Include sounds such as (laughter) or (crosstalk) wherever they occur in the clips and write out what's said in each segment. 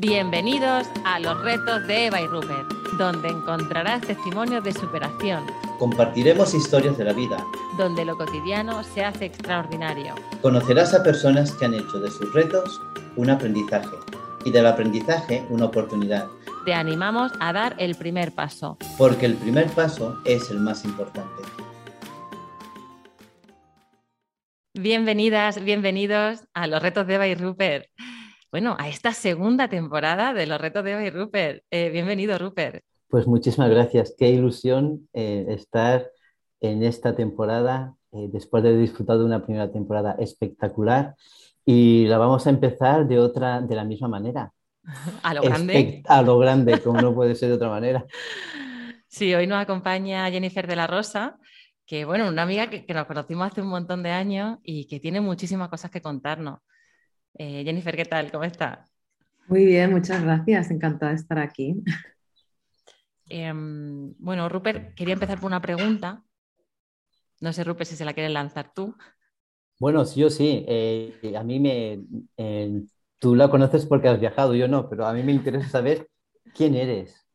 Bienvenidos a los retos de Eva y Rupert, donde encontrarás testimonios de superación. Compartiremos historias de la vida, donde lo cotidiano se hace extraordinario. Conocerás a personas que han hecho de sus retos un aprendizaje y del aprendizaje una oportunidad. Te animamos a dar el primer paso. Porque el primer paso es el más importante. Bienvenidas, bienvenidos a los retos de Eva y Rupert bueno, a esta segunda temporada de Los Retos de hoy, Rupert. Eh, bienvenido, Rupert. Pues muchísimas gracias. Qué ilusión eh, estar en esta temporada, eh, después de haber disfrutado de una primera temporada espectacular. Y la vamos a empezar de otra, de la misma manera. (laughs) A lo grande. a lo grande, como no puede ser de otra manera. (laughs) Sí, hoy nos acompaña Jennifer de la Rosa, que bueno, una amiga que, que nos conocimos hace un montón de años y que tiene muchísimas cosas que contarnos. Eh, Jennifer, ¿qué tal? ¿Cómo está? Muy bien, muchas gracias. Encantada de estar aquí. Em, bueno, Rupert, quería empezar por una pregunta. No sé, Rupert, si se la quieres lanzar tú. Bueno, sí o sí. Eh, a mí me... Eh, tú la conoces porque has viajado, yo no, pero a mí me interesa saber quién eres.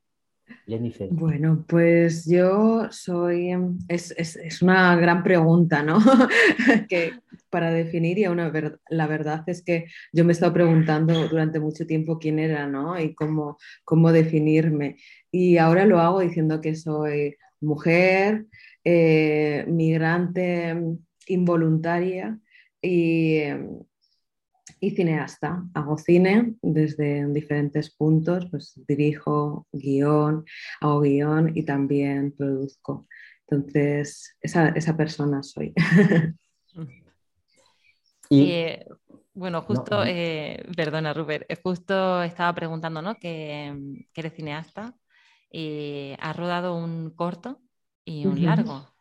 Bueno, pues yo soy, es, una gran pregunta, ¿no? (laughs) que para definir y una la verdad es que yo me he estado preguntando durante mucho tiempo quién era, ¿no? Y cómo, cómo definirme. Y ahora lo hago diciendo que soy mujer, eh, migrante involuntaria y y cineasta. Hago cine desde diferentes puntos, pues dirijo guion, hago guion y también produzco. Entonces, esa, persona soy. (laughs) y, eh, bueno, justo, eh, perdona Rupert, eh, justo estaba preguntando, ¿no? Que, eres cineasta y has rodado un corto y un largo.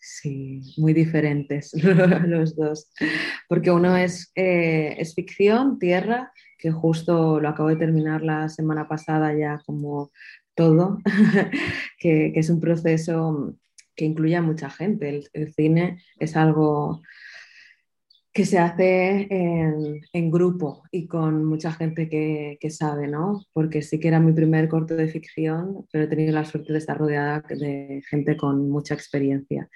Sí, muy diferentes (laughs) los dos. Porque uno es, eh, es ficción, tierra, que justo lo acabo de terminar la semana pasada ya como todo, (laughs) que, es un proceso que incluye a mucha gente. el cine es algo que se hace en, grupo y con mucha gente que, sabe, ¿no? Porque sí que era mi primer corto de ficción, pero he tenido la suerte de estar rodeada de gente con mucha experiencia.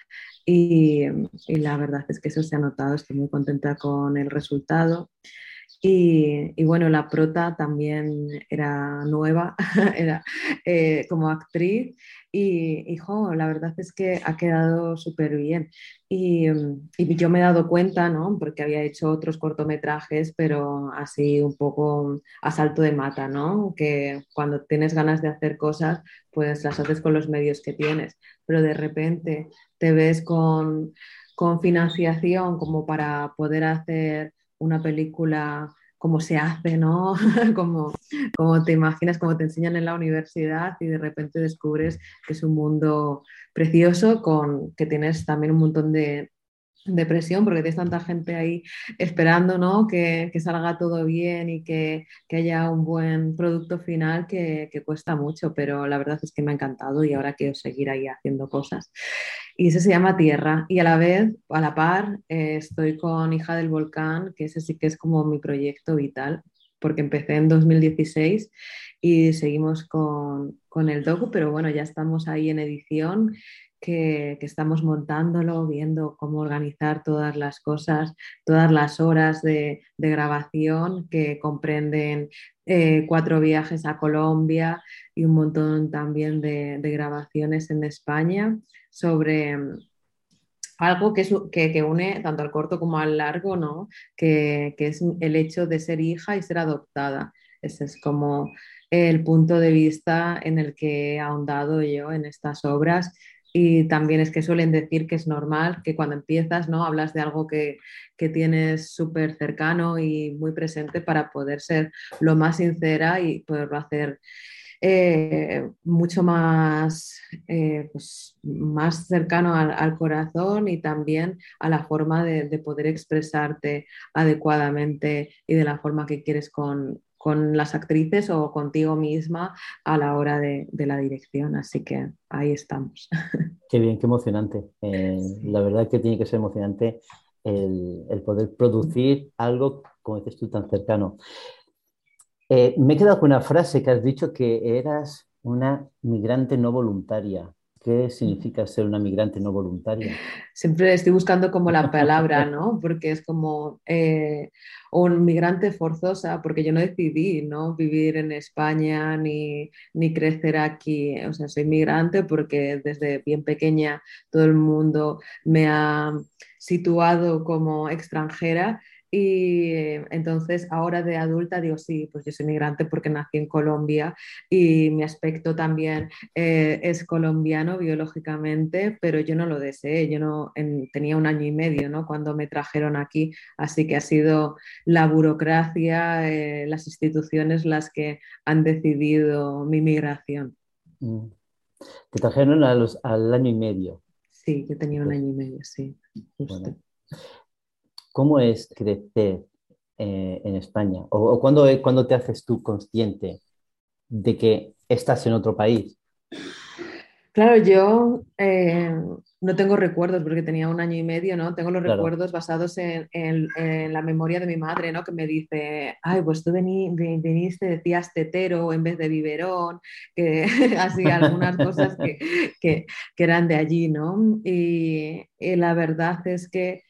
Y, y la verdad es que eso se ha notado, estoy muy contenta con el resultado. Y, y, bueno, la prota también era nueva, (laughs) era eh, como actriz y, hijo, la verdad es que ha quedado súper bien. Y, y, yo me he dado cuenta, ¿no? Porque había hecho otros cortometrajes, pero así un poco a salto de mata, ¿no? Que cuando tienes ganas de hacer cosas, pues las haces con los medios que tienes, pero de repente te ves con, con financiación como para poder hacer una película cómo se hace, ¿no? (laughs) como, como te imaginas, como te enseñan en la universidad y de repente descubres que es un mundo precioso con que tienes también un montón de, de presión porque tienes tanta gente ahí esperando ¿no? que, que salga todo bien y que, que, haya un buen producto final que, que, cuesta mucho, pero la verdad es que me ha encantado y ahora quiero seguir ahí haciendo cosas. Y ese se llama Tierra y a la vez, a la par, eh, estoy con Hija del Volcán, que ese sí que es como mi proyecto vital, porque empecé en 2016 y seguimos con, con el docu, pero bueno, ya estamos ahí en edición que, estamos montándolo, viendo cómo organizar todas las cosas, todas las horas de, grabación que comprenden eh, cuatro viajes a Colombia y un montón también de, grabaciones en España sobre mm, algo que, que, une tanto al corto como al largo, ¿no? que, que es el hecho de ser hija y ser adoptada. Ese es como el punto de vista en el que he ahondado yo en estas obras y también es que suelen decir que es normal que cuando empiezas, ¿no? Hablas de algo que, que tienes súper cercano y muy presente para poder ser lo más sincera y poderlo hacer eh, mucho más, eh, pues, más cercano al, corazón y también a la forma de, de, poder expresarte adecuadamente y de la forma que quieres con, con las actrices o contigo misma a la hora de, la dirección. Así que ahí estamos. (laughs) Qué bien, qué emocionante. Eh, la verdad que tiene que ser emocionante el, poder producir algo, como dices tú, tan cercano. Eh, me he quedado con una frase que has dicho que eras una migrante no voluntaria. ¿Qué significa ser una migrante no voluntaria? Siempre estoy buscando como la palabra, ¿no? Porque es como eh, un migrante forzosa, porque yo no decidí, ¿no? Vivir en España ni, ni crecer aquí. O sea, soy migrante porque desde bien pequeña todo el mundo me ha situado como extranjera y eh, entonces ahora de adulta digo, sí, pues yo soy migrante porque nací en Colombia y mi aspecto también eh, es colombiano biológicamente, pero yo no lo deseé, yo no tenía un año y medio ¿no? cuando me trajeron aquí, así que ha sido la burocracia, eh, las instituciones las que han decidido mi migración. Mm. Te trajeron a los, al año y medio. Sí, yo tenía un año y medio, sí. ¿Cómo es crecer eh, en España? ¿O, cuándo, te haces tú consciente de que estás en otro país? Claro, yo eh, no tengo recuerdos porque tenía un año y medio, ¿no? Tengo los recuerdos basados en, la memoria de mi madre, ¿no? Que me dice, ay, pues tú viniste, decías tetero en vez de biberón, que (laughs) así algunas cosas que, eran de allí, ¿no? y la verdad es que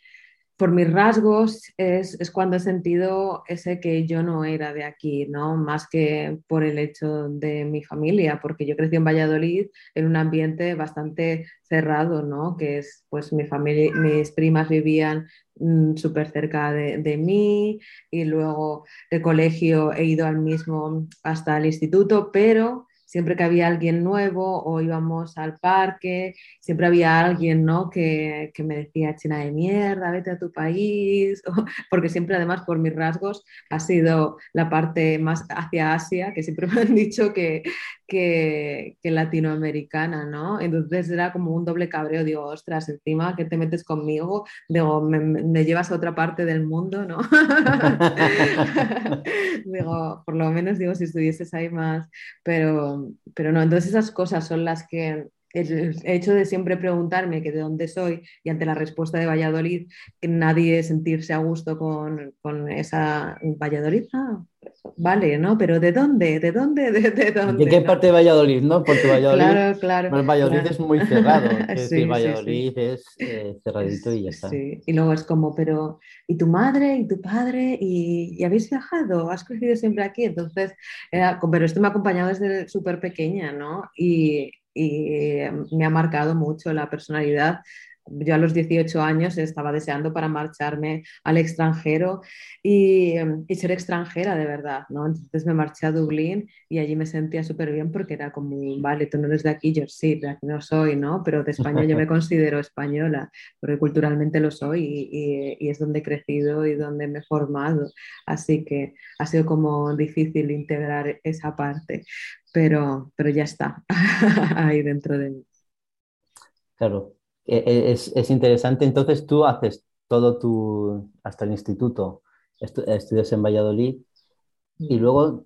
por mis rasgos es, cuando he sentido ese que yo no era de aquí, ¿no? Más que por el hecho de mi familia, porque yo crecí en Valladolid en un ambiente bastante cerrado, ¿no? Que es, pues mi familia, mis primas vivían mm, súper cerca de, de, mí y luego de colegio he ido al mismo hasta el instituto, pero siempre que había alguien nuevo o íbamos al parque, siempre había alguien ¿no? que, que me decía, china de mierda, vete a tu país, (laughs) porque siempre además por mis rasgos ha sido la parte más hacia Asia, que siempre me han dicho que, que, latinoamericana, ¿no? Entonces era como un doble cabreo, digo, ostras, encima que te metes conmigo, digo, me, llevas a otra parte del mundo, ¿no? (laughs) digo, por lo menos digo, si estuvieses ahí más, pero, pero no, entonces esas cosas son las que el hecho de siempre preguntarme que de dónde soy y ante la respuesta de Valladolid, que nadie sentirse a gusto con, con esa Valladolid, ah, vale, ¿no? Pero ¿de dónde? ¿De dónde? (laughs) ¿De, dónde? ¿De qué parte de Valladolid, no? Porque (laughs) Valladolid, claro, claro, Valladolid es muy cerrado, (laughs) es decir, Valladolid es eh, cerradito y ya está. Sí, y luego es como, pero ¿y tu madre y tu padre? ¿Y, y habéis viajado? ¿Has crecido siempre aquí? Entonces, era, pero esto me ha acompañado desde súper pequeña, ¿no? Y, y me ha marcado mucho la personalidad. Yo a los 18 años estaba deseando para marcharme al extranjero y, ser extranjera de verdad, ¿no? Entonces me marché a Dublín y allí me sentía súper bien porque era como, vale, tú no eres de aquí, yo sí, de aquí no soy, ¿no? Pero de España yo me (laughs) considero española, porque culturalmente lo soy y, y es donde he crecido y donde me he formado. Así que ha sido como difícil integrar esa parte pero, pero ya está (laughs) ahí dentro de mí. Claro, es, es, interesante. Entonces tú haces todo tu, hasta el instituto, estudias en Valladolid y mm. luego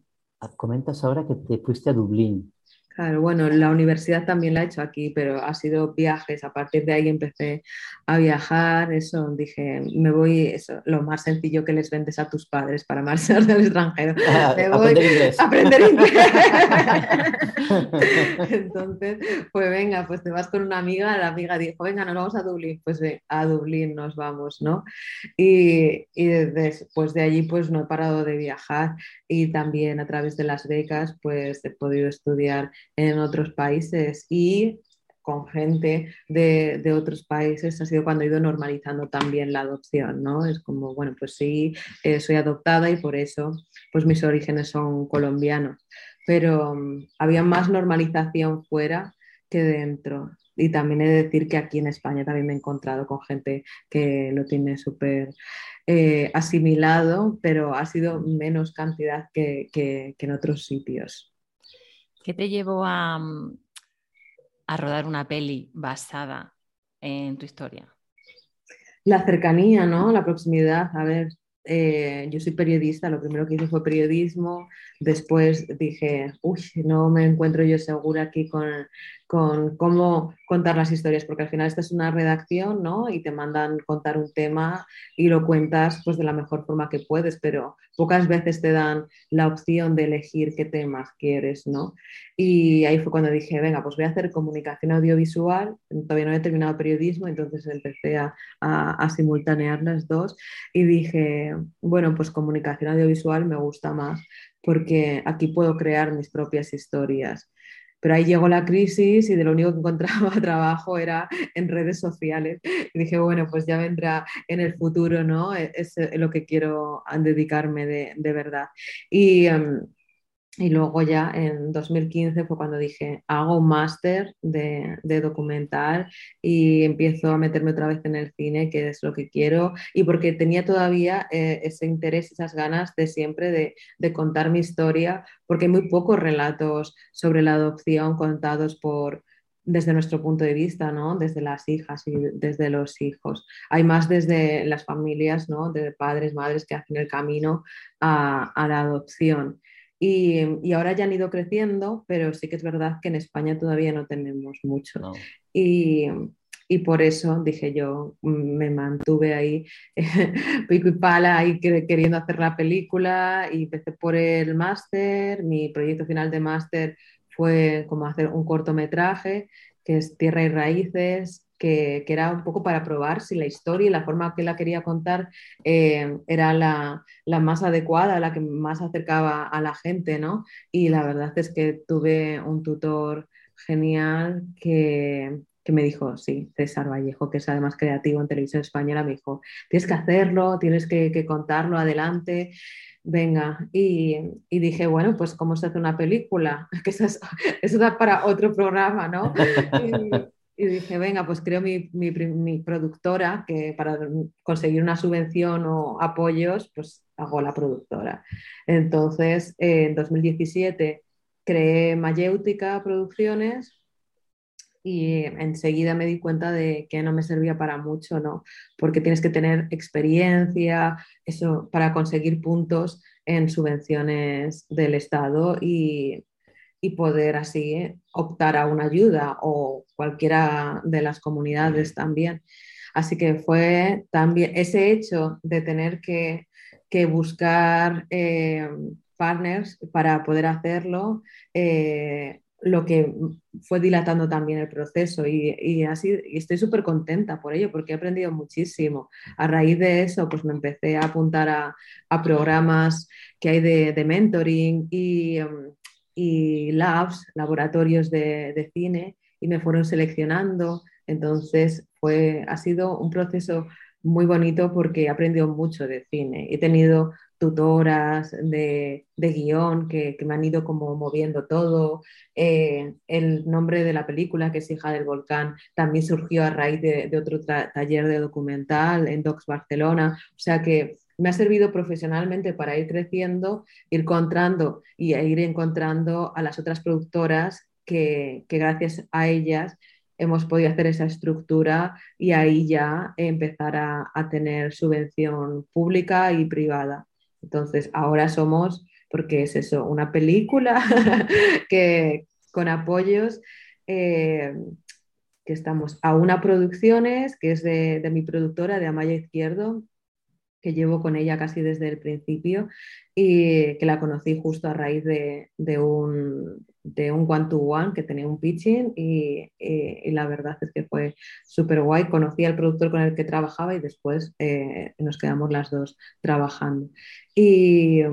comentas ahora que te fuiste a Dublín. Claro, bueno, la universidad también la he hecho aquí, pero ha sido viajes. A partir de ahí empecé a viajar. Eso dije, me voy, eso, lo más sencillo que les vendes a tus padres para marchar (laughs) del extranjero. (laughs) Ah, me voy aprender inglés. aprender inglés. (laughs) Entonces, pues venga, pues te vas con una amiga. La amiga dijo, venga, nos vamos a Dublín. Pues a Dublín nos vamos, ¿no? Y, y después de allí, pues no he parado de viajar y también a través de las becas, pues he podido estudiar en otros países y con gente de, otros países ha sido cuando he ido normalizando también la adopción, ¿no? Es como, bueno, pues sí, eh, soy adoptada y por eso pues mis orígenes son colombianos, pero mm, había más normalización fuera que dentro. Y también he de decir que aquí en España también me he encontrado con gente que lo tiene súper eh, asimilado, pero ha sido menos cantidad que en otros sitios. ¿Qué te llevó mm, a, rodar una peli basada en tu historia? La cercanía, ¿no? La proximidad. A ver, eh, yo soy periodista, lo primero que hice fue periodismo, después dije, uy, no me encuentro yo segura aquí con, con cómo contar las historias, porque al final esta es una redacción, ¿no? Y te mandan contar un tema y lo cuentas pues de la mejor forma que puedes, pero pocas veces te dan la opción de elegir qué temas quieres, ¿no? Y ahí fue cuando dije, venga, pues voy a hacer comunicación audiovisual, todavía no he terminado periodismo, entonces empecé a, a simultanear las dos y dije, bueno, pues comunicación audiovisual me gusta más porque aquí puedo crear mis propias historias. Pero ahí llegó la crisis y de lo único que encontraba (laughs) trabajo era en redes sociales. Y dije, bueno, pues ya vendrá en el futuro, ¿no? E-, es, lo que quiero dedicarme de, de verdad. Y, em, y luego ya en 2015 fue cuando dije, hago un máster de, documental y empiezo a meterme otra vez en el cine, que es lo que quiero, y porque tenía todavía eh, ese interés, esas ganas de siempre de, contar mi historia, porque hay muy pocos relatos sobre la adopción contados por desde nuestro punto de vista, ¿no? Desde las hijas y desde los hijos. Hay más desde las familias, ¿no? De padres, madres que hacen el camino a la adopción. Y, ahora ya han ido creciendo, pero sí que es verdad que en España todavía no tenemos mucho. Y, por eso dije yo, me mantuve ahí (laughs) pico y pala, ahí queriendo hacer la película y empecé por el máster. Mi proyecto final de máster fue como hacer un cortometraje que es Tierra y Raíces, que, era un poco para probar si la historia y la forma que la quería contar eh, era la, más adecuada, la que más acercaba a la gente, ¿no? Y la verdad es que tuve un tutor genial que, me dijo, sí, César Vallejo, que es además creativo en televisión española, me dijo, tienes que hacerlo, tienes que, contarlo adelante. Venga, y, dije, bueno, pues cómo se hace una película, (laughs) que eso, es, eso da para otro programa, ¿no? (laughs) Y dije, venga, pues creo mi, mi, productora, que para conseguir una subvención o apoyos, pues hago la productora. Entonces, en 2017 creé Mayéutica Producciones y enseguida me di cuenta de que no me servía para mucho, ¿no? Porque tienes que tener experiencia, eso, para conseguir puntos en subvenciones del Estado y y poder así optar a una ayuda o cualquiera de las comunidades también. Así que fue también ese hecho de tener que, buscar eh, partners para poder hacerlo, eh, lo que fue dilatando también el proceso y, así estoy súper contenta por ello porque he aprendido muchísimo. A raíz de eso, pues me empecé a apuntar a, programas que hay de, mentoring y, em, y labs, laboratorios de, cine, y me fueron seleccionando. Entonces, fue, ha sido un proceso muy bonito porque he aprendido mucho de cine. He tenido tutoras de, de guion que, que, me han ido como moviendo todo. Eh, el nombre de la película, que es Hija del Volcán, también surgió a raíz de, de otro taller de documental en Docs Barcelona. O sea que me ha servido profesionalmente para ir creciendo, ir encontrando y ir encontrando a las otras productoras que, gracias a ellas hemos podido hacer esa estructura y ahí ya empezar a, tener subvención pública y privada. Entonces, ahora somos, porque es eso, una película (laughs) que con apoyos. Eh, que estamos a una producciones, que es de, de mi productora, de Amaya Izquierdo, que llevo con ella casi desde el principio y que la conocí justo a raíz de, un, de un one-to-one que tenía un pitching y, la verdad es que fue súper guay. Conocí al productor con el que trabajaba y después eh, nos quedamos las dos trabajando. Y,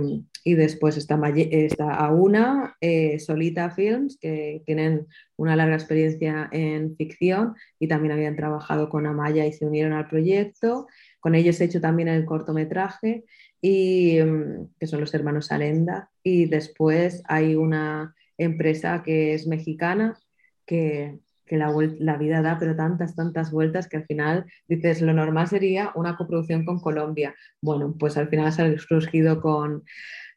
después está, está Auna, eh, Solita Films, que tienen una larga experiencia en ficción y también habían trabajado con Amaya y se unieron al proyecto. Con ellos he hecho también el cortometraje, y, mm, que son los hermanos Alenda. Y después hay una empresa que es mexicana, que, que la, la, vida da, pero tantas, tantas vueltas que al final dices, lo normal sería una coproducción con Colombia. Bueno, pues al final se ha surgido con,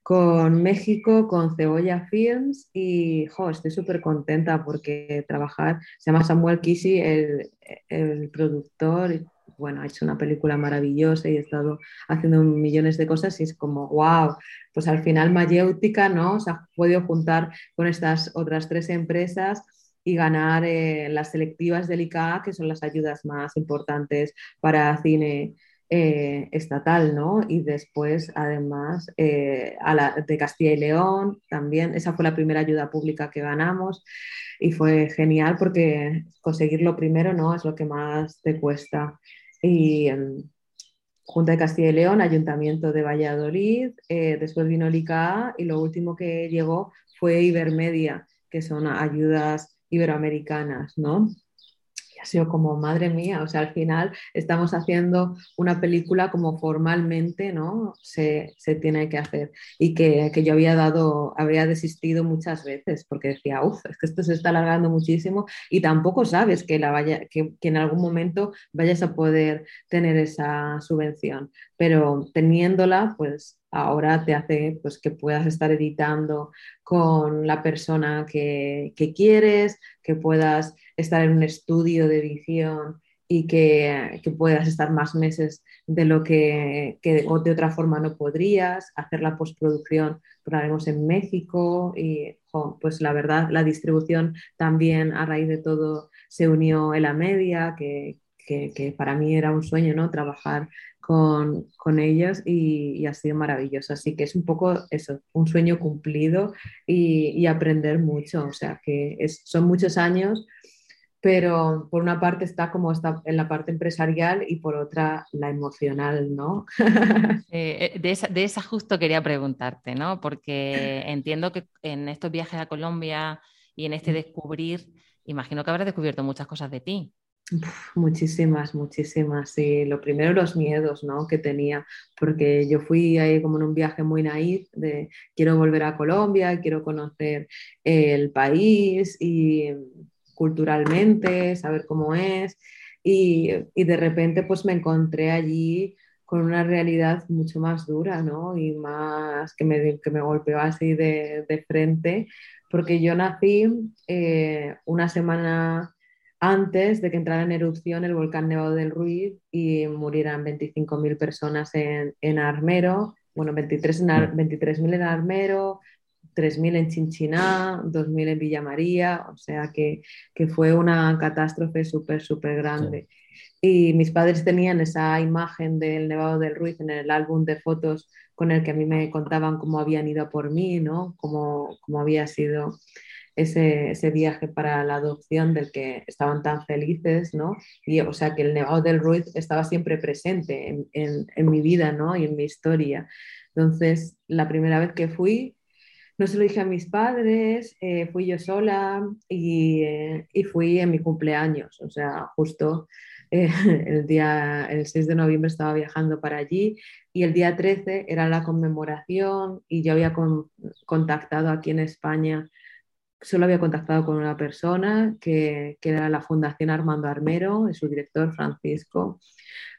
con México, con Cebolla Films y jo, estoy súper contenta porque trabajar, se llama Samuel Kisi, el, el productor, bueno, ha hecho una película maravillosa y ha estado haciendo millones de cosas y es como, wow, pues al final Mayéutica, ¿no? Se ha podido juntar con estas otras tres empresas y ganar eh, las selectivas del ICA, que son las ayudas más importantes para cine eh, estatal, ¿no? Y después, además, eh, a la, de Castilla y León también, esa fue la primera ayuda pública que ganamos y fue genial porque conseguirlo primero, ¿no? Es lo que más te cuesta. Y em, Junta de Castilla y León, Ayuntamiento de Valladolid, después vino el y lo último que llegó fue Ibermedia, que son ayudas iberoamericanas, ¿no? Ha sido como, madre mía, o sea, al final estamos haciendo una película como formalmente, ¿no? Se, tiene que hacer. Y que, yo había dado, habría desistido muchas veces porque decía, uff, es que esto se está alargando muchísimo y tampoco sabes que, la vaya, que, que en algún momento vayas a poder tener esa subvención. Pero teniéndola, pues ahora te hace pues, que puedas estar editando con la persona que, quieres, que puedas estar en un estudio de edición y que, puedas estar más meses de lo que, de otra forma no podrías, hacer la postproducción, lo haremos en México y pues la verdad la distribución también a raíz de todo se unió en la media, que, que, para mí era un sueño, ¿no? Trabajar con, con ellos y, ha sido maravilloso. Así que es un poco eso, un sueño cumplido y, aprender mucho. O sea, que es, son muchos años, pero por una parte está como está en la parte empresarial y por otra la emocional, ¿no? (laughs) Eh, de, esa, de esa justo quería preguntarte, ¿no? Porque (laughs) entiendo que en estos viajes a Colombia y en este descubrir, imagino que habrás descubierto muchas cosas de ti muchísimas, muchísimas. Y lo primero, los miedos ¿no? que tenía, porque yo fui ahí como en un viaje muy naif de quiero volver a Colombia, quiero conocer el país y culturalmente, saber cómo es. Y, y de repente pues me encontré allí con una realidad mucho más dura, ¿no? Y más que me, que me golpeó así de, de frente, porque yo nací eh, una semana antes de que entrara en erupción el volcán Nevado del Ruiz y murieran 25.000 personas en, en, Armero, bueno, 23.000 23 en Armero, 3.000 en Chinchiná, 2.000 en Villa María, o sea que, que fue una catástrofe súper, súper grande. Y mis padres tenían esa imagen del Nevado del Ruiz en el álbum de fotos con el que a mí me contaban cómo habían ido por mí, ¿no? Cómo, cómo había sido ese, viaje para la adopción del que estaban tan felices, ¿no? Y o sea que el Nevado del Ruiz estaba siempre presente en, mi vida, ¿no? Y en mi historia. Entonces, la primera vez que fui, no se lo dije a mis padres, eh, fui yo sola y, eh, y, fui en mi cumpleaños, o sea, justo eh, (laughs) el día, el 6 de noviembre estaba viajando para allí y el día 13 era la conmemoración y yo había contactado aquí en España solo había contactado con una persona que, era la Fundación Armando Armero, su director Francisco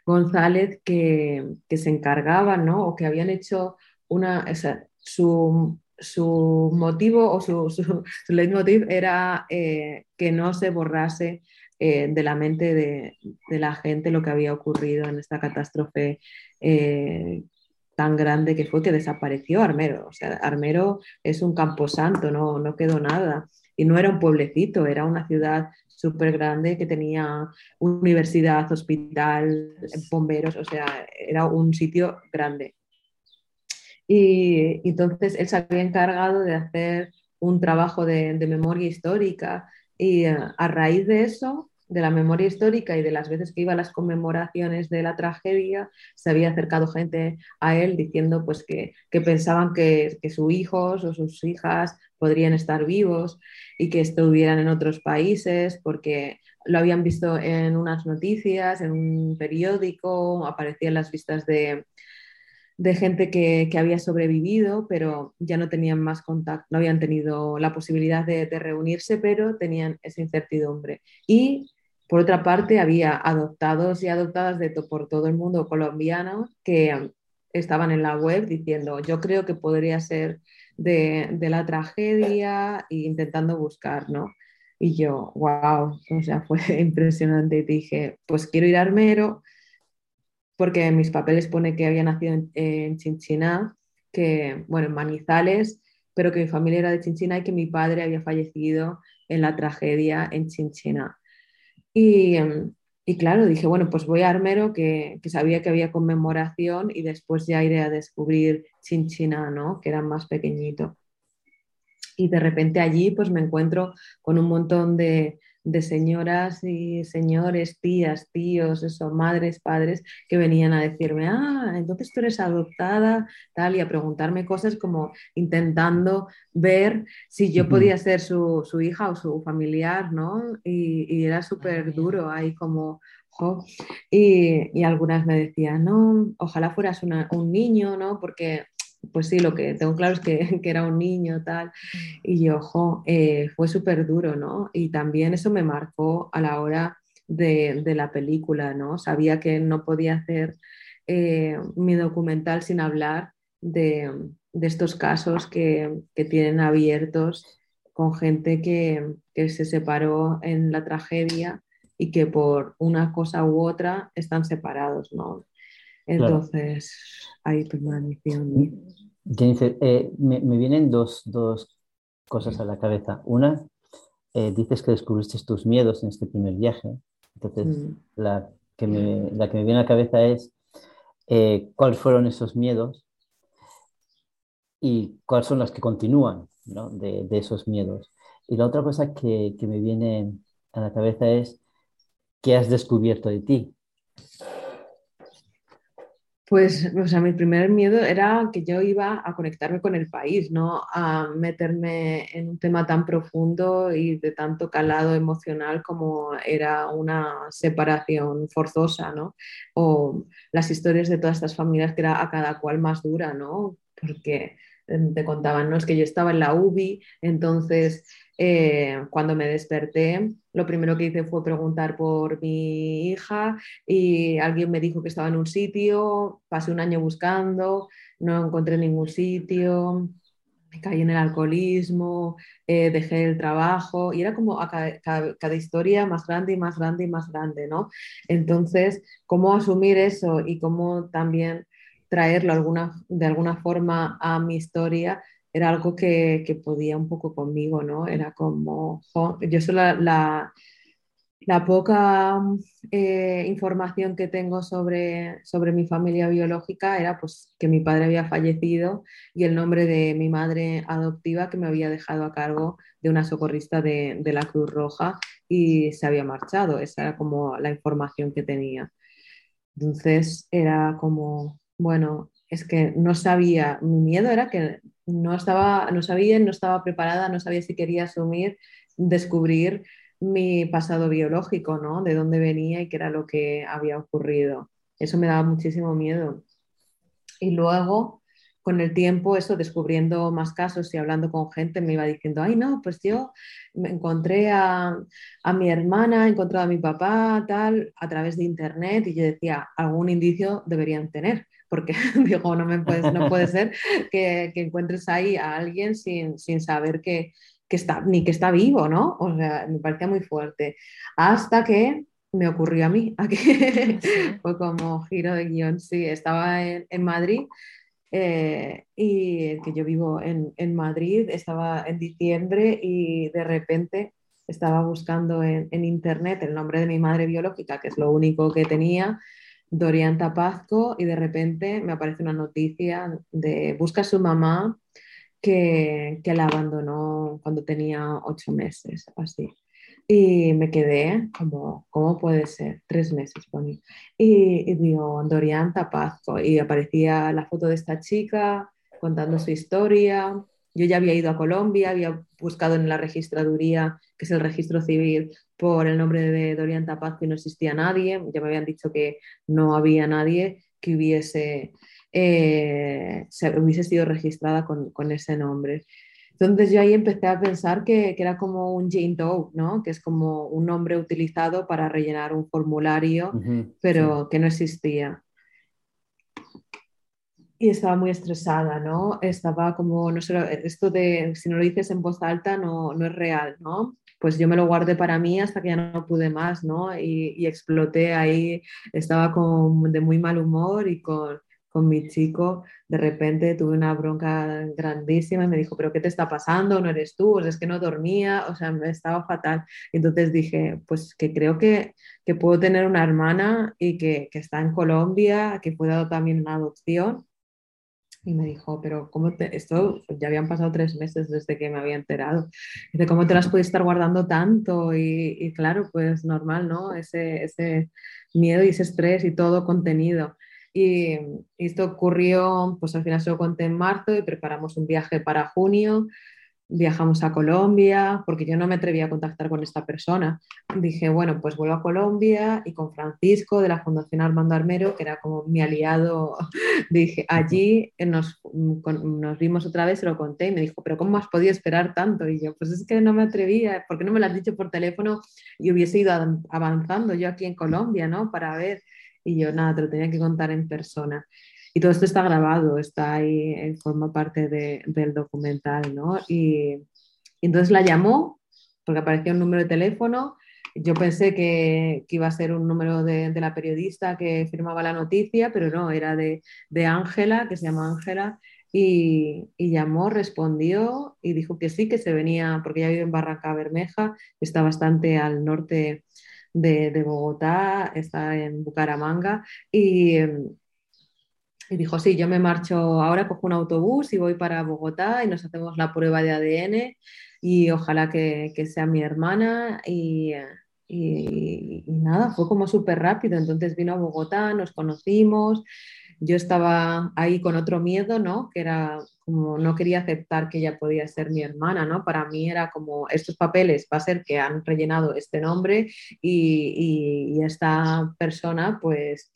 González, que, se encargaba, ¿no? O que habían hecho una, su, motivo o su, su, leitmotiv era eh, que no se borrase eh, de la mente de, la gente lo que había ocurrido en esta catástrofe eh, tan grande que fue que desapareció Armero. O sea, Armero es un camposanto, no, no quedó nada. Y no era un pueblecito, era una ciudad súper grande que tenía universidad, hospital, bomberos, o sea, era un sitio grande. Y, entonces él se había encargado de hacer un trabajo de, memoria histórica y eh, a raíz de eso de la memoria histórica y de las veces que iba a las conmemoraciones de la tragedia, se había acercado gente a él diciendo pues, que, pensaban que, sus hijos o sus hijas podrían estar vivos y que estuvieran en otros países porque lo habían visto en unas noticias, en un periódico, aparecían las vistas de, gente que, había sobrevivido, pero ya no tenían más contacto, no habían tenido la posibilidad de, de, reunirse, pero tenían esa incertidumbre. Y por otra parte, había adoptados y adoptadas de por todo el mundo colombianos que estaban en la web diciendo, yo creo que podría ser de, la tragedia e intentando buscar, ¿no? Y yo, wow, o sea, (laughs) fue impresionante. Dije, pues quiero ir a Armero, porque en mis papeles pone que había nacido en, en Chinchina, que, bueno, en Manizales, pero que mi familia era de Chinchina y que mi padre había fallecido en la tragedia en Chinchina. Y, em, y claro, dije, bueno, pues voy a Armero, que, que, sabía que había conmemoración, y después ya iré a descubrir Chinchina, ¿no? Que era más pequeñito. Y de repente allí pues me encuentro con un montón de, de señoras y señores, tías, tíos, eso, madres, padres, que venían a decirme, ah, entonces tú eres adoptada, tal, y a preguntarme cosas como intentando ver si yo podía ser su, su hija o su familiar, ¿no? Y, y era súper duro ahí como... Y, y, algunas me decían, no, ojalá fueras una, un niño, ¿no? Porque pues sí, lo que tengo claro es que, (laughs) que era un niño, tal, mm. y yo, ojo, eh, fue súper duro, ¿no? Y también eso me marcó a la hora de, de la película, ¿no? Sabía que no podía hacer eh, mi documental sin hablar de, de estos casos que, que, tienen abiertos con gente que, que se separó en la tragedia y que por una cosa u otra están separados, ¿no? Entonces, ahí permaneció. Jennifer, eh, me, me, vienen dos, dos, cosas a la cabeza. Una, eh, dices que descubriste tus miedos en este primer viaje. Entonces, mm. la, que me, la que me viene a la cabeza es eh, cuáles fueron esos miedos y cuáles son las que continúan ¿no? de, de, esos miedos. Y la otra cosa que, que me viene a la cabeza es qué has descubierto de ti pues, o sea, mi primer miedo era que yo iba a conectarme con el país, no a meterme en un tema tan profundo y de tanto calado emocional como era una separación forzosa, ¿no? O las historias de todas estas familias que era a cada cual más dura, ¿no? Porque te contaban, ¿no? Es que yo estaba en la UBI, entonces eh, cuando me desperté, lo primero que hice fue preguntar por mi hija y alguien me dijo que estaba en un sitio, pasé un año buscando, no encontré ningún sitio, me caí en el alcoholismo, eh, dejé el trabajo y era como cada, cada, historia más grande y más grande y más grande, ¿no? Entonces, ¿cómo asumir eso y cómo también traerlo alguna, de alguna forma a mi historia? era algo que, que, podía un poco conmigo, ¿no? Era como, yo soy la, la, la poca eh, información que tengo sobre, sobre mi familia biológica era pues que mi padre había fallecido y el nombre de mi madre adoptiva que me había dejado a cargo de una socorrista de, de la Cruz Roja y se había marchado. Esa era como la información que tenía. Entonces era como, bueno, es que no sabía, mi miedo era que no estaba, no sabía, no estaba preparada, no sabía si quería asumir, descubrir mi pasado biológico, ¿no? De dónde venía y qué era lo que había ocurrido. Eso me daba muchísimo miedo. Y luego, con el tiempo, eso, descubriendo más casos y hablando con gente, me iba diciendo, ay, no, pues yo me encontré a, a mi hermana, he encontrado a mi papá, tal, a través de internet, y yo decía, algún indicio deberían tener porque (laughs) digo, no, me puedes, no puede ser que, que, encuentres ahí a alguien sin, sin saber que, que, está, ni que está vivo, ¿no? O sea, me parecía muy fuerte. Hasta que me ocurrió a mí, (laughs) aquí fue como giro de guion, sí, estaba en, en Madrid. Eh, y que yo vivo en, en, Madrid, estaba en diciembre y de repente estaba buscando en, en, internet el nombre de mi madre biológica, que es lo único que tenía, Dorian Tapazco y de repente me aparece una noticia de busca a su mamá que, que la abandonó cuando tenía ocho meses, así. Y me quedé como, ¿cómo puede ser? Tres meses Y, y digo, Dorian Tapazco. Y aparecía la foto de esta chica contando su historia. Yo ya había ido a Colombia, había buscado en la registraduría, que es el registro civil, por el nombre de Dorian Tapazco y no existía nadie. Ya me habían dicho que no había nadie que hubiese, eh, se, hubiese sido registrada con, con, ese nombre. Entonces yo ahí empecé a pensar que, que, era como un Jane Doe, ¿no? que es como un nombre utilizado para rellenar un formulario, uh -huh, pero sí. que no existía. Y estaba muy estresada, ¿no? Estaba como, no sé, esto de si no lo dices en voz alta no, no es real, ¿no? Pues yo me lo guardé para mí hasta que ya no pude más, ¿no? Y, y exploté ahí, estaba con, de muy mal humor y con, con mi chico, de repente tuve una bronca grandísima y me dijo, pero ¿qué te está pasando? ¿No eres tú? O es que no dormía, o sea, me estaba fatal. Y entonces dije, pues que creo que, que puedo tener una hermana y que, que, está en Colombia, que fue dado también una adopción. Y me dijo, pero ¿cómo te, esto ya habían pasado tres meses desde que me había enterado. Dice, ¿cómo te las puedes estar guardando tanto? Y, y claro, pues normal, ¿no? Ese, ese miedo y ese estrés y todo contenido. Y, esto ocurrió, pues al final se lo conté en marzo y preparamos un viaje para junio. Viajamos a Colombia porque yo no me atrevía a contactar con esta persona. Dije, bueno, pues vuelvo a Colombia y con Francisco de la Fundación Armando Armero, que era como mi aliado, (laughs) dije, allí nos, nos vimos otra vez, se lo conté y me dijo, pero ¿cómo has podido esperar tanto? Y yo, pues es que no me atrevía, ¿por qué no me lo has dicho por teléfono y hubiese ido avanzando yo aquí en Colombia, ¿no? Para ver y yo nada, te lo tenía que contar en persona. Y todo esto está grabado, está ahí, eh, forma parte de, del documental, ¿no? Y, entonces la llamó porque apareció un número de teléfono. Yo pensé que, iba a ser un número de, de, la periodista que firmaba la noticia, pero no, era de Ángela, que se llama Ángela, y, y, llamó, respondió y dijo que sí, que se venía, porque ella vive en Barranca Bermeja, está bastante al norte de, Bogotá, está en Bucaramanga y, y dijo, sí, yo me marcho ahora, cojo un autobús y voy para Bogotá y nos hacemos la prueba de ADN y ojalá que, que sea mi hermana y, y, y, nada, fue como súper rápido. Entonces vino a Bogotá, nos conocimos, yo estaba ahí con otro miedo, ¿no? Que era como no quería aceptar que ella podía ser mi hermana, ¿no? Para mí era como estos papeles va a ser que han rellenado este nombre y, y, esta persona pues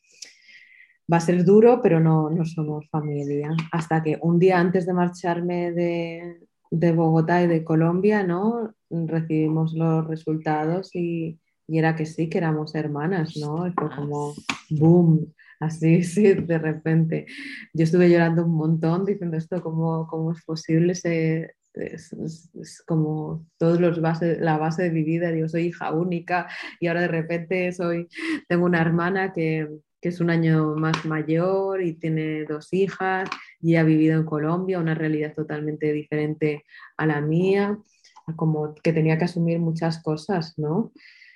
va a ser duro, pero no, no somos familia. Hasta que un día antes de marcharme de, de Bogotá y de Colombia, ¿no? Recibimos los resultados y, y, era que sí, que éramos hermanas, ¿no? Y fue como boom así, (laughs) sí, de repente. Yo estuve llorando un montón diciendo esto, ¿cómo, cómo es posible? Se, es, es, como todos los base, la base de mi vida, soy hija única y ahora de repente soy, tengo una hermana que, que es un año más mayor y tiene dos hijas y ha vivido en Colombia, una realidad totalmente diferente a la mía, como que tenía que asumir muchas cosas, ¿no?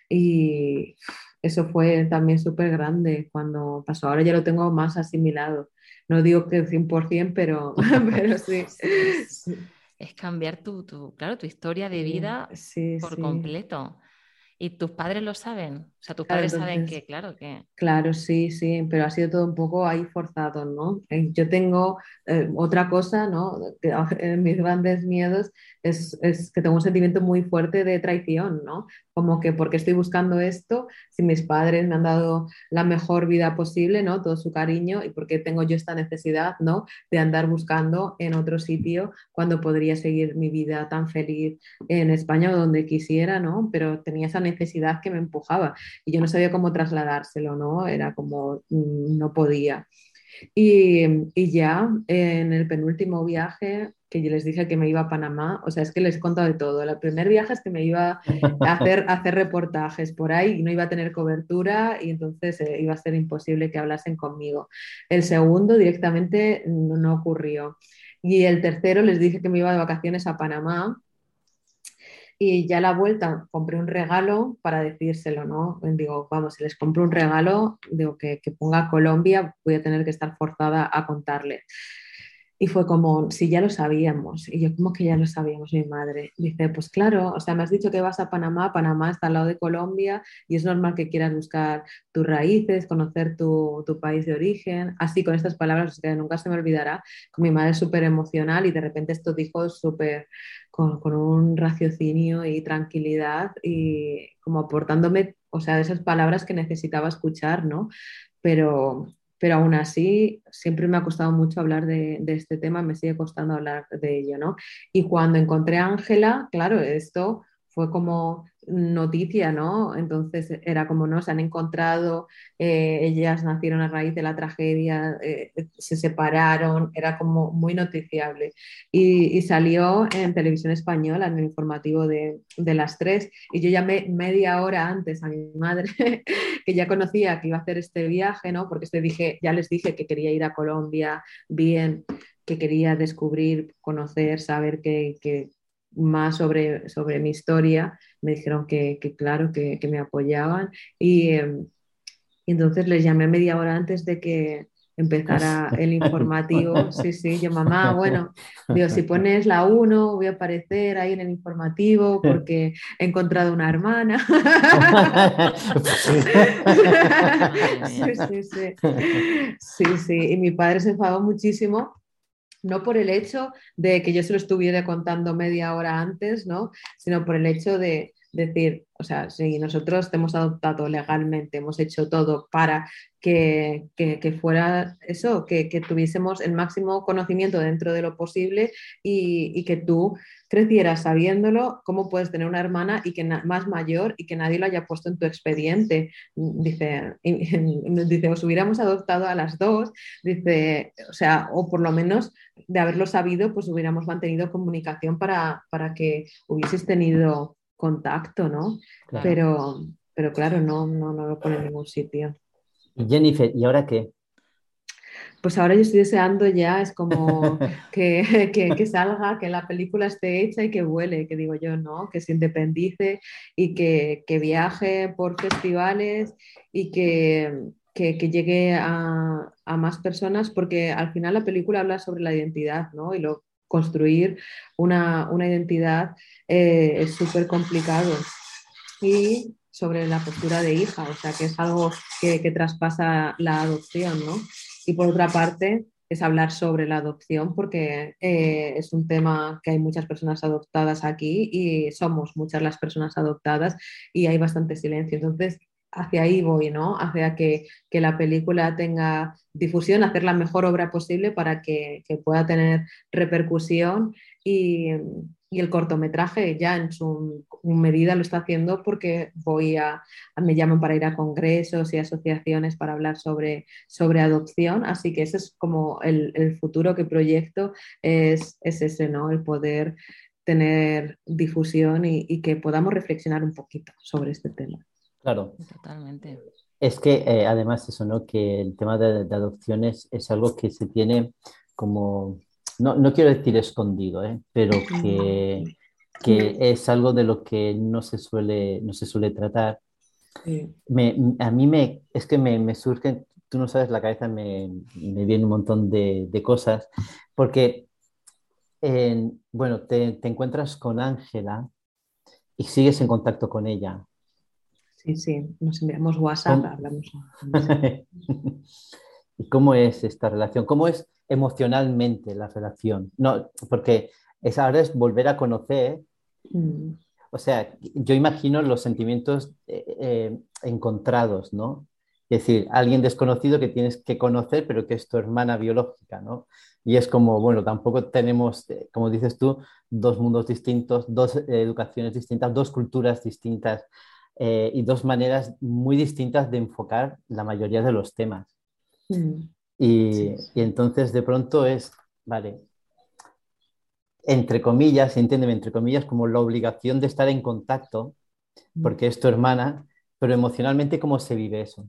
Y eso fue también súper grande cuando pasó. Ahora ya lo tengo más asimilado. No digo que 100%, pero, (laughs) pero sí. Es cambiar tu, tu, claro, tu historia de vida sí, por completo. ¿Y tus padres lo saben? O sea, tus padres saben que, claro, que... Claro, sí, sí, pero ha sido todo un poco ahí forzado, ¿no? Eh, yo tengo eh, otra cosa, ¿no? Que, (laughs) eh, mis grandes miedos es, es, que tengo un sentimiento muy fuerte de traición, ¿no? Como que porque estoy buscando esto, si mis padres me han dado la mejor vida posible, ¿no? Todo su cariño y porque tengo yo esta necesidad, ¿no? De andar buscando en otro sitio cuando podría seguir mi vida tan feliz en España o donde quisiera, ¿no? Pero tenía esa necesidad que me empujaba y yo no sabía cómo trasladárselo, ¿no? Era como, mm, no podía. Y, y, ya en el penúltimo viaje, que yo les dije que me iba a Panamá, o sea, es que les he contado de todo. El primer viaje es que me iba a hacer, hacer reportajes por ahí y no iba a tener cobertura y entonces eh, iba a ser imposible que hablasen conmigo. El segundo directamente no ocurrió. Y el tercero les dije que me iba de vacaciones a Panamá y ya a la vuelta compré un regalo para decírselo, ¿no? Digo, vamos, si les compro un regalo, digo que, que ponga Colombia, voy a tener que estar forzada a contarle. Y fue como, si ya lo sabíamos. Y yo, como que ya lo sabíamos, mi madre. Dice, pues claro, o sea, me has dicho que vas a Panamá, Panamá está al lado de Colombia y es normal que quieras buscar tus raíces, conocer tu, tu país de origen. Así, con estas palabras, que nunca se me olvidará, con mi madre súper emocional y de repente esto dijo súper, con, con, un raciocinio y tranquilidad y como aportándome, o sea, esas palabras que necesitaba escuchar, ¿no? Pero pero aún así siempre me ha costado mucho hablar de, este tema, me sigue costando hablar de ello, ¿no? Y cuando encontré a Ángela, claro, esto fue como noticia, ¿no? Entonces era como, ¿no? Se han encontrado, eh, ellas nacieron a raíz de la tragedia, eh, se separaron, era como muy noticiable. Y, salió en televisión española, en el informativo de, las tres, y yo llamé media hora antes a mi madre, (laughs) que ya conocía que iba a hacer este viaje, ¿no? Porque este dije, ya les dije que quería ir a Colombia bien, que quería descubrir, conocer, saber que, que más sobre, sobre mi historia, me dijeron que, claro, que, me apoyaban em, y, entonces les llamé media hora antes de que empezara el informativo. Sí, sí, yo mamá, (laughs) bueno, digo, si pones la 1 voy a aparecer ahí en el informativo porque he encontrado una hermana. (laughs) (laughs) sí, sí, sí. Sí, sí, y mi padre se enfadó muchísimo no por el hecho de que yo se lo estuviera contando media hora antes, ¿no? sino por el hecho de decir, o sea, si nosotros te hemos adoptado legalmente, hemos hecho todo para que, fuera eso, que, tuviésemos el máximo conocimiento dentro de lo posible y, que tú crecieras sabiéndolo, cómo puedes tener una hermana y que más mayor y que nadie lo haya puesto en tu expediente. Dice, (laughs) dice, os hubiéramos adoptado a las dos, dice, o sea, o por lo menos de haberlo sabido, pues hubiéramos mantenido comunicación para, para que hubieses tenido contacto, ¿no? Pero, pero claro, no, no, no lo pone en ningún sitio. Y Jennifer, ¿y ahora qué? Pues ahora yo estoy deseando ya, es como (laughs) que, que, salga, que la película esté hecha y que vuele, que digo yo, ¿no? Que se independice y que, que viaje por festivales y que, que, llegue a, más personas, porque al final la película habla sobre la identidad, ¿no? Y lo, construir una, una identidad eh, es súper complicado. Y sobre la postura de hija, o sea, que es algo que, que traspasa la adopción, ¿no? Y por otra parte, es hablar sobre la adopción porque eh, es un tema que hay muchas personas adoptadas aquí y somos muchas las personas adoptadas y hay bastante silencio. Entonces, hacia ahí voy, ¿no? Hacia que, que, la película tenga difusión, hacer la mejor obra posible para que, que pueda tener repercusión y, y, el cortometraje ya en su medida lo está haciendo porque voy a, me llaman para ir a congresos y asociaciones para hablar sobre, sobre adopción, así que ese es como el, el futuro que proyecto, es, es, ese, ¿no? El poder tener difusión y que podamos reflexionar un poquito sobre este tema. Claro. Totalmente. Es que eh, además eso, ¿no? Que el tema de, adopciones es algo que se tiene como, no, no quiero decir escondido, ¿eh? pero que, que, es algo de lo que no se suele, no se suele tratar. Me, a mí me, es que me, me surgen, tú no sabes, la cabeza me, me viene un montón de, de cosas, porque, bueno, te, te encuentras con Ángela y sigues en contacto con ella Sí, sí, nos enviamos WhatsApp, hablamos. (laughs) ¿Y cómo es esta relación? ¿Cómo es emocionalmente la relación? No, porque es, ahora es volver a conocer. Mm. O sea, yo imagino los sentimientos eh, eh, encontrados, ¿no? Es decir, alguien desconocido que tienes que conocer, pero que es tu hermana biológica, ¿no? Y es como, bueno, tampoco tenemos, eh, como dices tú, dos mundos distintos, dos educaciones distintas, dos culturas distintas. Eh, y dos maneras muy distintas de enfocar la mayoría de los temas. Mm. Y, y, entonces de pronto es, vale, entre comillas, entiéndeme, entre comillas, como la obligación de estar en contacto, mm. porque es tu hermana, pero emocionalmente, ¿cómo se vive eso?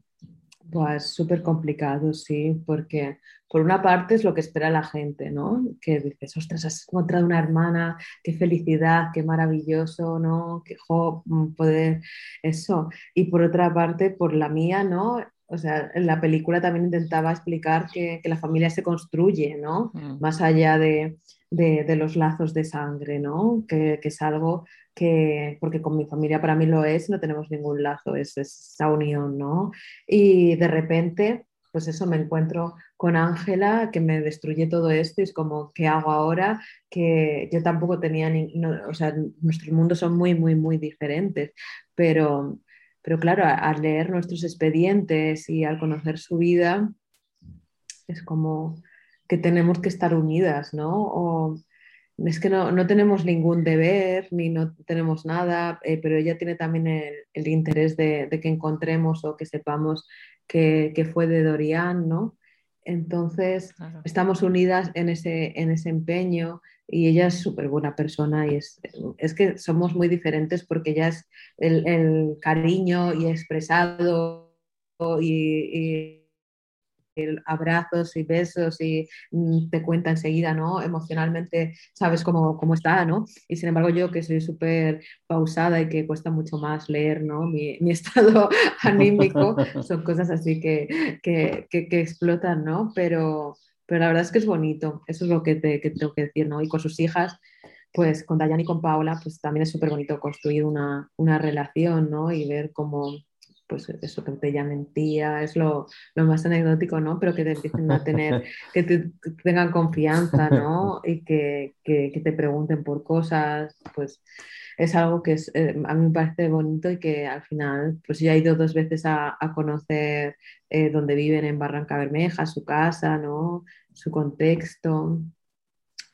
Pues súper complicado, sí, porque por una parte es lo que espera la gente, ¿no? Que dices, ostras, has encontrado una hermana, qué felicidad, qué maravilloso, ¿no? Qué mm, poder, eso. Y por otra parte, por la mía, ¿no? O sea, en la película también intentaba explicar que, que la familia se construye, ¿no? Mm. Más allá de, de, de, los lazos de sangre, ¿no? Que, que, es algo que, porque con mi familia para mí lo es, no tenemos ningún lazo, es, es esa unión, ¿no? Y de repente pues eso me encuentro con Ángela que me destruye todo esto y es como, ¿qué hago ahora? Que yo tampoco tenía, ni, o sea, nuestros mundos son muy, muy, muy diferentes, pero, pero claro, al leer nuestros expedientes y al conocer su vida, es como que tenemos que estar unidas, ¿no? es que no, tenemos ningún deber ni no tenemos nada, eh, pero ella tiene también el, interés de, que encontremos o que sepamos que, fue de Dorian, ¿no? Entonces, estamos unidas en ese, en ese empeño y ella es súper buena persona y es, es, que somos muy diferentes porque ella es el, cariño y expresado y abrazos y besos y mm, te cuenta enseguida, ¿no? Emocionalmente sabes cómo, cómo está, ¿no? Y sin embargo yo que soy súper pausada y que cuesta mucho más leer, ¿no? Mi, (laughs) mi estado anímico, son cosas así que, que, que, explotan, ¿no? Pero, pero la verdad es que es bonito, eso es lo que, que tengo que decir, ¿no? Y con sus hijas pues con Dayan y con Paola, pues también es súper bonito construir una, una, relación, ¿no? Y ver cómo, pues eso que te llamen tía, es lo, más anecdótico, ¿no? Pero que te empiecen a tener, (laughs) que, te, tengan confianza, ¿no? Y que, te pregunten por cosas, pues es algo que es, eh, a mí me parece bonito y que al final, pues yo he ido dos veces a, conocer eh, donde viven en Barranca Bermeja, su casa, ¿no? Su contexto.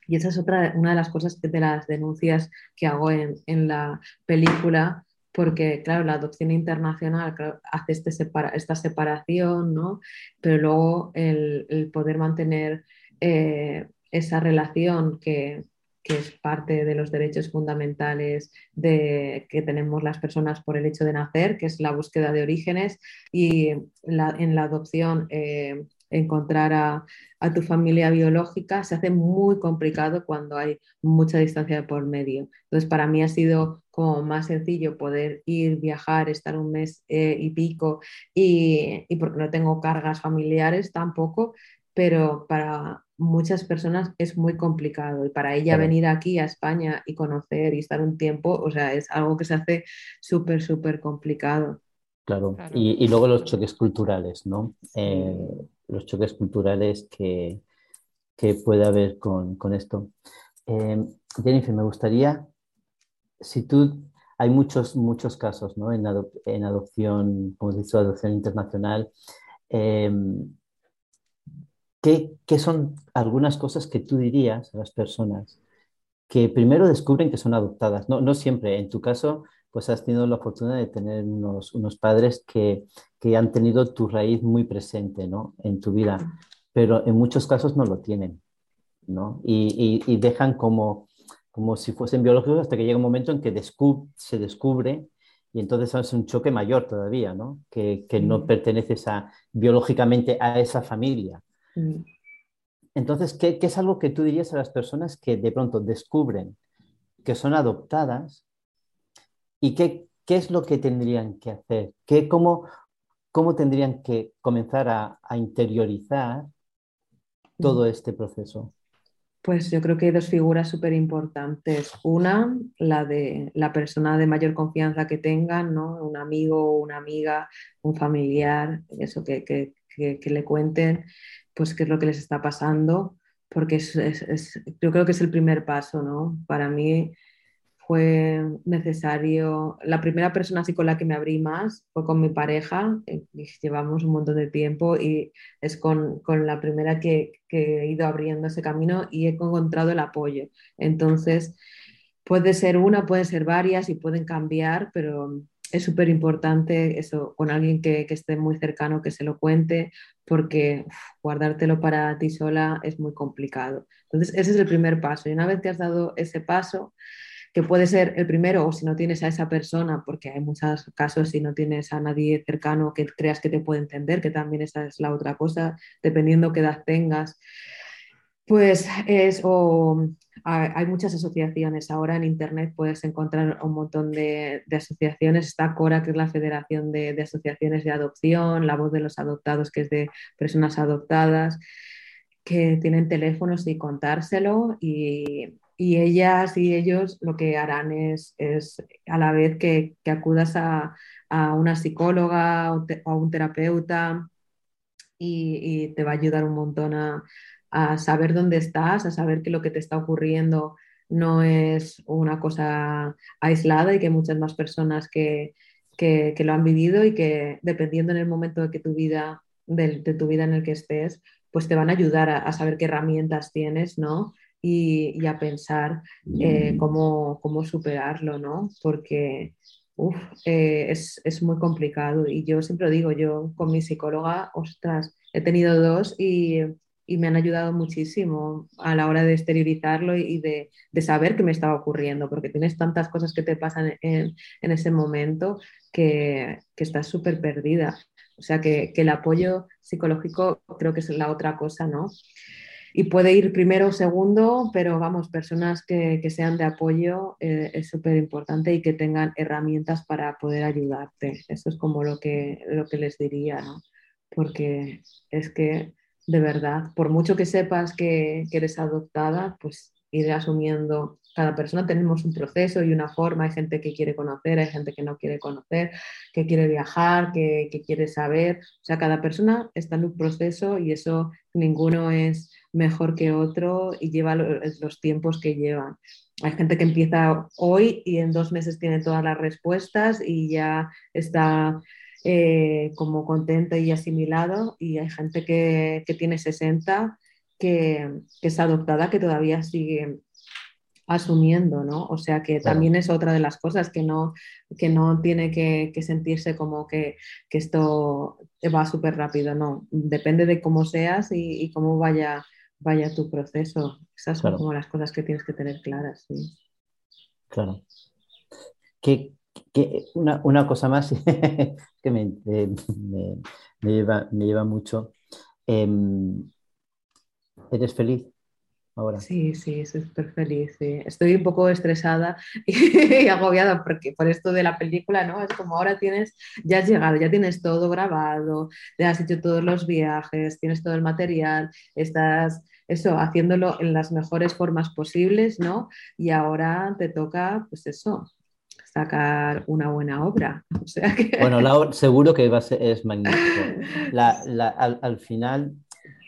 Y esa es otra, una de las cosas de las denuncias que hago en, en la película, porque claro, la adopción internacional hace este esta separación, ¿no? Pero luego el, poder mantener eh, esa relación que, es parte de los derechos fundamentales de, que tenemos las personas por el hecho de nacer, que es la búsqueda de orígenes, y en la adopción eh, encontrar a, tu familia biológica se hace muy complicado cuando hay mucha distancia por medio. Entonces, para mí ha sido como más sencillo poder ir, viajar, estar un mes eh, y pico, y, porque no tengo cargas familiares tampoco, pero para muchas personas es muy complicado y para ella venir aquí a España y conocer y estar un tiempo, o sea, es algo que se hace súper, súper complicado. Claro. Y, luego los choques culturales, ¿no? Eh, los choques culturales que, que puede haber con, esto. Eh, Jennifer, me gustaría, si tú, hay muchos, muchos casos ¿no? en, adopción, como has dicho, adopción internacional. Eh, ¿qué, ¿Qué son algunas cosas que tú dirías a las personas que primero descubren que son adoptadas? No, no siempre, en tu caso pues has tenido la fortuna de tener unos, unos padres que, que, han tenido tu raíz muy presente ¿no? en tu vida, pero en muchos casos no lo tienen, ¿no? Y, y, dejan como, como si fuesen biológicos hasta que llega un momento en que se descubre y entonces es un choque mayor todavía, ¿no? Que, que no perteneces a, biológicamente a esa familia. Entonces, ¿qué, ¿qué, es algo que tú dirías a las personas que de pronto descubren que son adoptadas ¿Y qué, qué es lo que tendrían que hacer? ¿Qué, cómo, ¿Cómo tendrían que comenzar a, interiorizar todo este proceso? Pues yo creo que hay dos figuras súper importantes. Una, la de la persona de mayor confianza que tengan, ¿no? Un amigo, una amiga, un familiar, eso que, que, que, le cuenten, pues qué es lo que les está pasando, porque es, es, yo creo que es el primer paso, ¿no? Para mí fue necesario, la primera persona así con la que me abrí más fue con mi pareja, eh, llevamos un montón de tiempo y es con, con la primera que, que, he ido abriendo ese camino y he encontrado el apoyo. Entonces, puede ser una, puede ser varias y pueden cambiar, pero es súper importante eso, con alguien que, que, esté muy cercano, que se lo cuente, porque guardártelo para ti sola es muy complicado. Entonces, ese es el primer paso. Y una vez que has dado ese paso, que puede ser el primero o si no tienes a esa persona, porque hay muchos casos si no tienes a nadie cercano que creas que te puede entender, que también esa es la otra cosa, dependiendo qué edad tengas. Pues es, o hay muchas asociaciones. Ahora en Internet puedes encontrar un montón de, asociaciones. Está CORA, que es la Federación de, de, Asociaciones de Adopción, La Voz de los Adoptados, que es de personas adoptadas, que tienen teléfonos y contárselo. Y y ellas y ellos lo que harán es, a la vez que, acudas a, una psicóloga o, a un terapeuta y, te va a ayudar un montón a, saber dónde estás, a saber que lo que te está ocurriendo no es una cosa aislada y que hay muchas más personas que, lo han vivido y que dependiendo en el momento de que tu vida, de, tu vida en el que estés, pues te van a ayudar a, a saber qué herramientas tienes, ¿no? Y, a pensar eh, cómo, cómo, superarlo, ¿no? Porque eh, es, es, muy complicado y yo siempre digo, yo con mi psicóloga, ostras, he tenido dos y, y me han ayudado muchísimo a la hora de exteriorizarlo y de, de, saber qué me estaba ocurriendo, porque tienes tantas cosas que te pasan en, en ese momento que, que estás súper perdida. O sea que, que, el apoyo psicológico creo que es la otra cosa, ¿no? Y puede ir primero o segundo, pero vamos, personas que, que sean de apoyo eh, es súper importante y que tengan herramientas para poder ayudarte. Eso es como lo que, lo que les diría, ¿no? Porque es que, de verdad, por mucho que sepas que, que eres adoptada, pues ir asumiendo cada persona tenemos un proceso y una forma, hay gente que quiere conocer, hay gente que no quiere conocer, que quiere viajar, que, quiere saber, o sea, cada persona está en un proceso y eso ninguno es mejor que otro y lleva los tiempos que llevan. Hay gente que empieza hoy y en dos meses tiene todas las respuestas y ya está eh, como contento y asimilado. Y hay gente que, tiene 60 que, que, es adoptada que todavía sigue asumiendo, ¿no? O sea que también es otra de las cosas que no, que no tiene que, sentirse como que, esto va súper rápido, no. Depende de cómo seas y, cómo vaya, vaya tu proceso. Esas son como las cosas que tienes que tener claras, sí. Claro. Que, una, cosa más (laughs) que me, lleva, me lleva mucho. Em, ¿Eres feliz? Sí, sí, súper feliz. Estoy un poco estresada (laughs) y agobiada porque por esto de la película, ¿no? Es como ahora tienes, ya has llegado, ya tienes todo grabado, ya has hecho todos los viajes, tienes todo el material, estás eso, haciéndolo en las mejores formas posibles, ¿no? Y ahora te toca, pues eso, sacar una buena obra. (laughs) Bueno, la, seguro que va a ser, es magnífico. (laughs) al, al final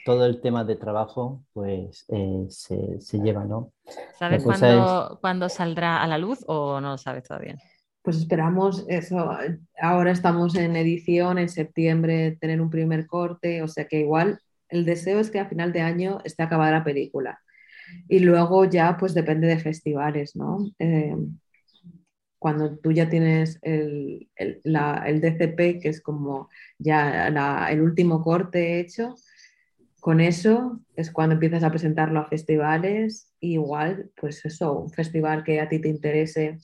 todo el tema de trabajo pues eh, se, lleva, ¿no? ¿Sabes cuándo, saldrá a la luz o no lo sabes todavía? Pues esperamos eso. Ahora estamos en edición, en septiembre tener un primer corte, o sea que igual el deseo es que a final de año esté acabada la película. Y luego ya pues depende de festivales, ¿no? Eh, cuando tú ya tienes el, el, DCP, que es como ya el último corte hecho, con eso es cuando empiezas a presentarlo a festivales, igual, pues eso, un festival que a ti te interese,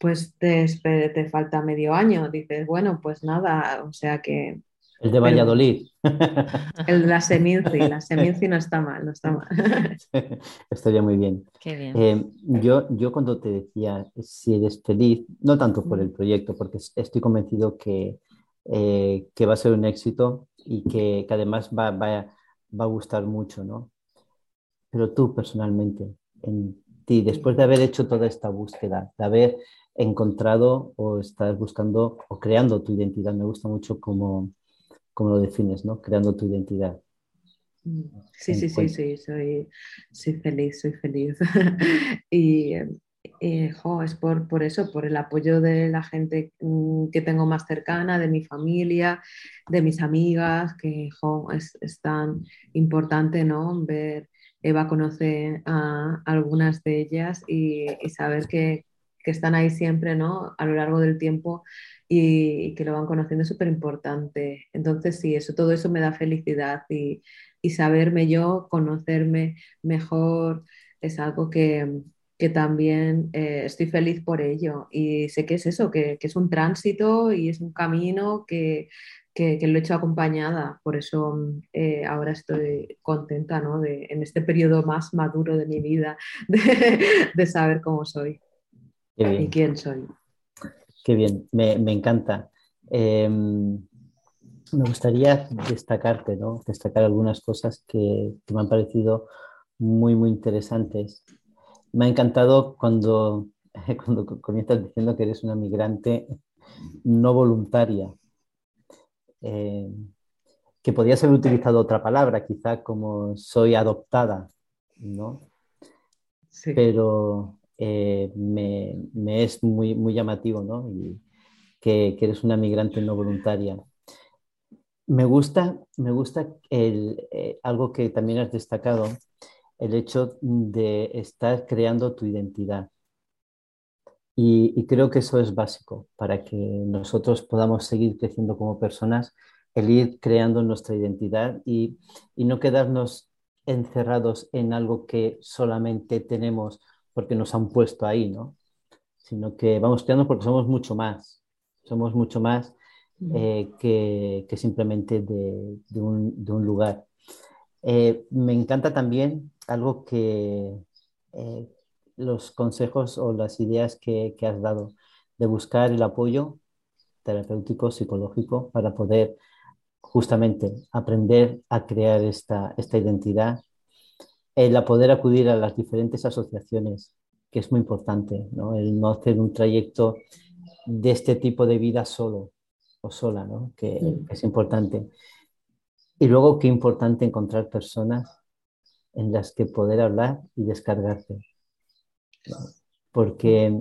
pues te, te falta medio año, dices, bueno, pues nada, o sea que... El de Valladolid. (laughs) El de la Seminci, la Seminci no está mal, no está mal. (laughs) Estaría muy bien. Qué bien. Eh, yo, yo cuando te decía si eres feliz, no tanto por el proyecto, porque estoy convencido que, eh, que va a ser un éxito y que, que además va, va, va a gustar mucho, ¿no? Pero tú personalmente, en ti, después de haber hecho toda esta búsqueda, de haber encontrado o estar buscando o creando tu identidad, me gusta mucho cómo, cómo lo defines, ¿no? Creando tu identidad. Sí, sí, sí, sí, soy, soy feliz, soy feliz. (laughs) y eh, es por, por, eso, por el apoyo de la gente mm, que tengo más cercana, de mi familia, de mis amigas, que es, tan importante ¿no? ver, Eva conoce a algunas de ellas y, saber que, que, están ahí siempre ¿no? a lo largo del tiempo y, que lo van conociendo es súper importante. Entonces, sí, eso, todo eso me da felicidad y, y saberme yo, conocerme mejor, es algo que, que también eh, estoy feliz por ello y sé que es eso, que, es un tránsito y es un camino que, que, lo he hecho acompañada, por eso eh, ahora estoy contenta ¿no? de, en este periodo más maduro de mi vida (laughs) de, saber cómo soy y quién soy. Qué bien, me, encanta. Em, me gustaría destacarte, ¿no? destacar algunas cosas que, que me han parecido muy, muy interesantes me ha encantado cuando, (laughs) cuando comienzas diciendo que eres una migrante no voluntaria, eh, que podías haber utilizado otra palabra, quizá como soy adoptada, ¿no? Pero eh, me, es muy, muy llamativo, ¿no? Y que, eres una migrante no voluntaria. Me gusta, me gusta el, eh, algo que también has destacado, el hecho de estar creando tu identidad. Y, creo que eso es básico para que nosotros podamos seguir creciendo como personas, el ir creando nuestra identidad y, y no quedarnos encerrados en algo que solamente tenemos porque nos han puesto ahí, ¿no? Sino que vamos creando porque somos mucho más, somos mucho más eh, que, que, simplemente de, de, un, de un, lugar. Eh, me encanta también algo que eh, los consejos o las ideas que, que, has dado de buscar el apoyo terapéutico, psicológico, para poder justamente aprender a crear esta, esta identidad, el a poder acudir a las diferentes asociaciones, que es muy importante, ¿no? el no hacer un trayecto de este tipo de vida solo o sola, ¿no? que, que es importante. Y luego, qué importante encontrar personas en las que poder hablar y descargarte. Porque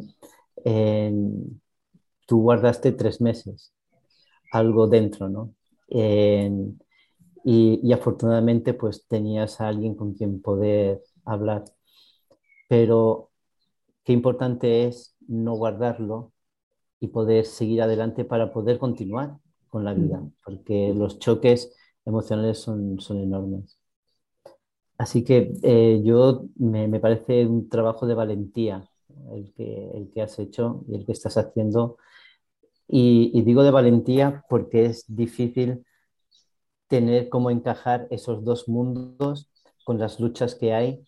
tú guardaste tres meses algo dentro, ¿no? y, afortunadamente pues tenías a alguien con quien poder hablar. Pero qué importante es no guardarlo y poder seguir adelante para poder continuar con la vida, porque los choques emocionales son, son enormes. Así que eh, yo me, parece un trabajo de valentía el que, el que has hecho y el que estás haciendo. Y, y, digo de valentía porque es difícil tener cómo encajar esos dos mundos con las luchas que hay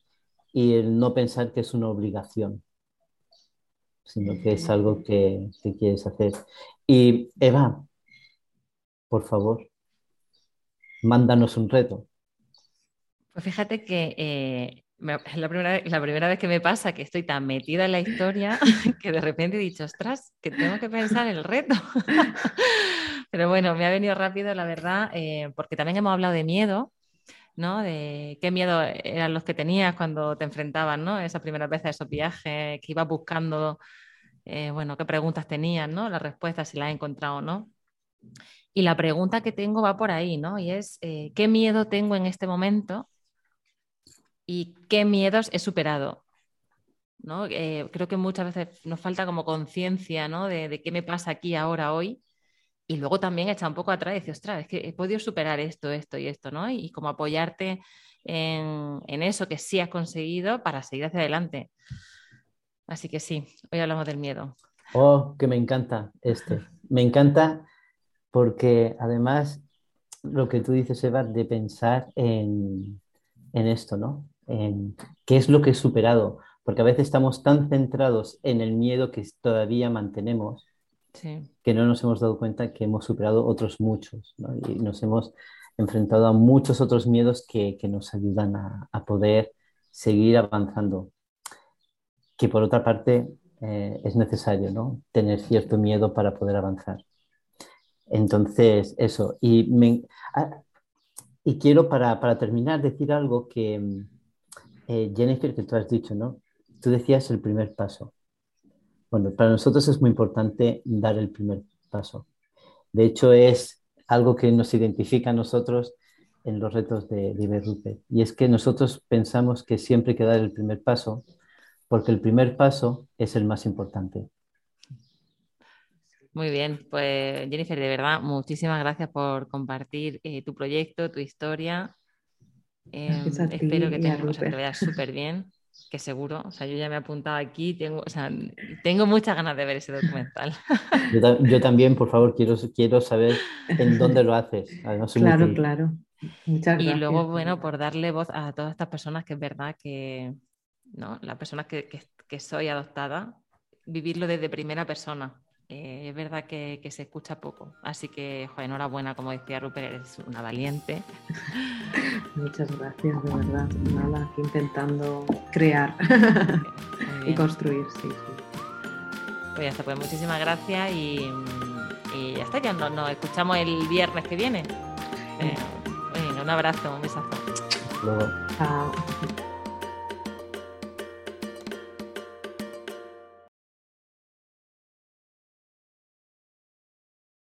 y el no pensar que es una obligación, sino que es algo que, que quieres hacer. Y Eva, por favor, mándanos un reto. Pues fíjate que eh, es la primera, la primera vez que me pasa que estoy tan metida en la historia (laughs) que de repente he dicho, ostras, que tengo que pensar en el reto. (laughs) Pero bueno, me ha venido rápido, la verdad, eh, porque también hemos hablado de miedo, ¿no? De qué miedo eran los que tenías cuando te enfrentaban, ¿no? Esa primera vez a esos viajes, que ibas buscando, eh, bueno, qué preguntas tenías, ¿no? Las respuestas, si las has encontrado o no. Y la pregunta que tengo va por ahí, ¿no? Y es, ¿qué miedo tengo en este momento y qué miedos he superado. ¿no? Eh, creo que muchas veces nos falta como conciencia ¿no? de, qué me pasa aquí, ahora, hoy. Y luego también echa un poco atrás y dice, ostras, es que he podido superar esto, esto y esto, ¿no? Y, como apoyarte en, en, eso que sí has conseguido para seguir hacia adelante. Así que sí, hoy hablamos del miedo. Oh, que me encanta este. Me encanta porque además lo que tú dices, Eva, de pensar en, en esto, ¿no? En qué es lo que he superado, porque a veces estamos tan centrados en el miedo que todavía mantenemos que no nos hemos dado cuenta que hemos superado otros muchos y nos hemos enfrentado a muchos otros miedos que, que nos ayudan a, a, poder seguir avanzando. Que por otra parte eh, es necesario ¿no? tener cierto miedo para poder avanzar. Entonces, eso. Y, me, ah, y quiero para, para terminar decir algo que, eh, Jennifer, que tú has dicho, ¿no? Tú decías el primer paso. Bueno, para nosotros es muy importante dar el primer paso. De hecho, es algo que nos identifica a nosotros en los retos de, de Y es que nosotros pensamos que siempre hay que dar el primer paso, porque el primer paso es el más importante. Muy bien, pues Jennifer, de verdad, muchísimas gracias por compartir eh, tu proyecto, tu historia Em, espero que te, veas súper bien, que seguro. O sea, yo ya me he apuntado aquí, tengo, o sea, tengo muchas ganas de ver ese documental. (laughs) Yo, también, por favor, quiero, quiero saber en dónde lo haces. claro, claro. Muchas y luego, bueno, por darle voz a todas estas personas que es verdad que, ¿no? Las personas que, que, que soy adoptada, vivirlo desde primera persona. Eh, es verdad que, se escucha poco. Así que, joder, enhorabuena, como decía Rupert, eres una valiente. (laughs) Muchas gracias, de verdad. Nada, aquí intentando crear (laughs) y construir, sí, sí. Pues ya está, pues muchísimas gracias y, ya está, ya nos, escuchamos el viernes que viene. Eh, un abrazo, un besazo. Luego. Chao.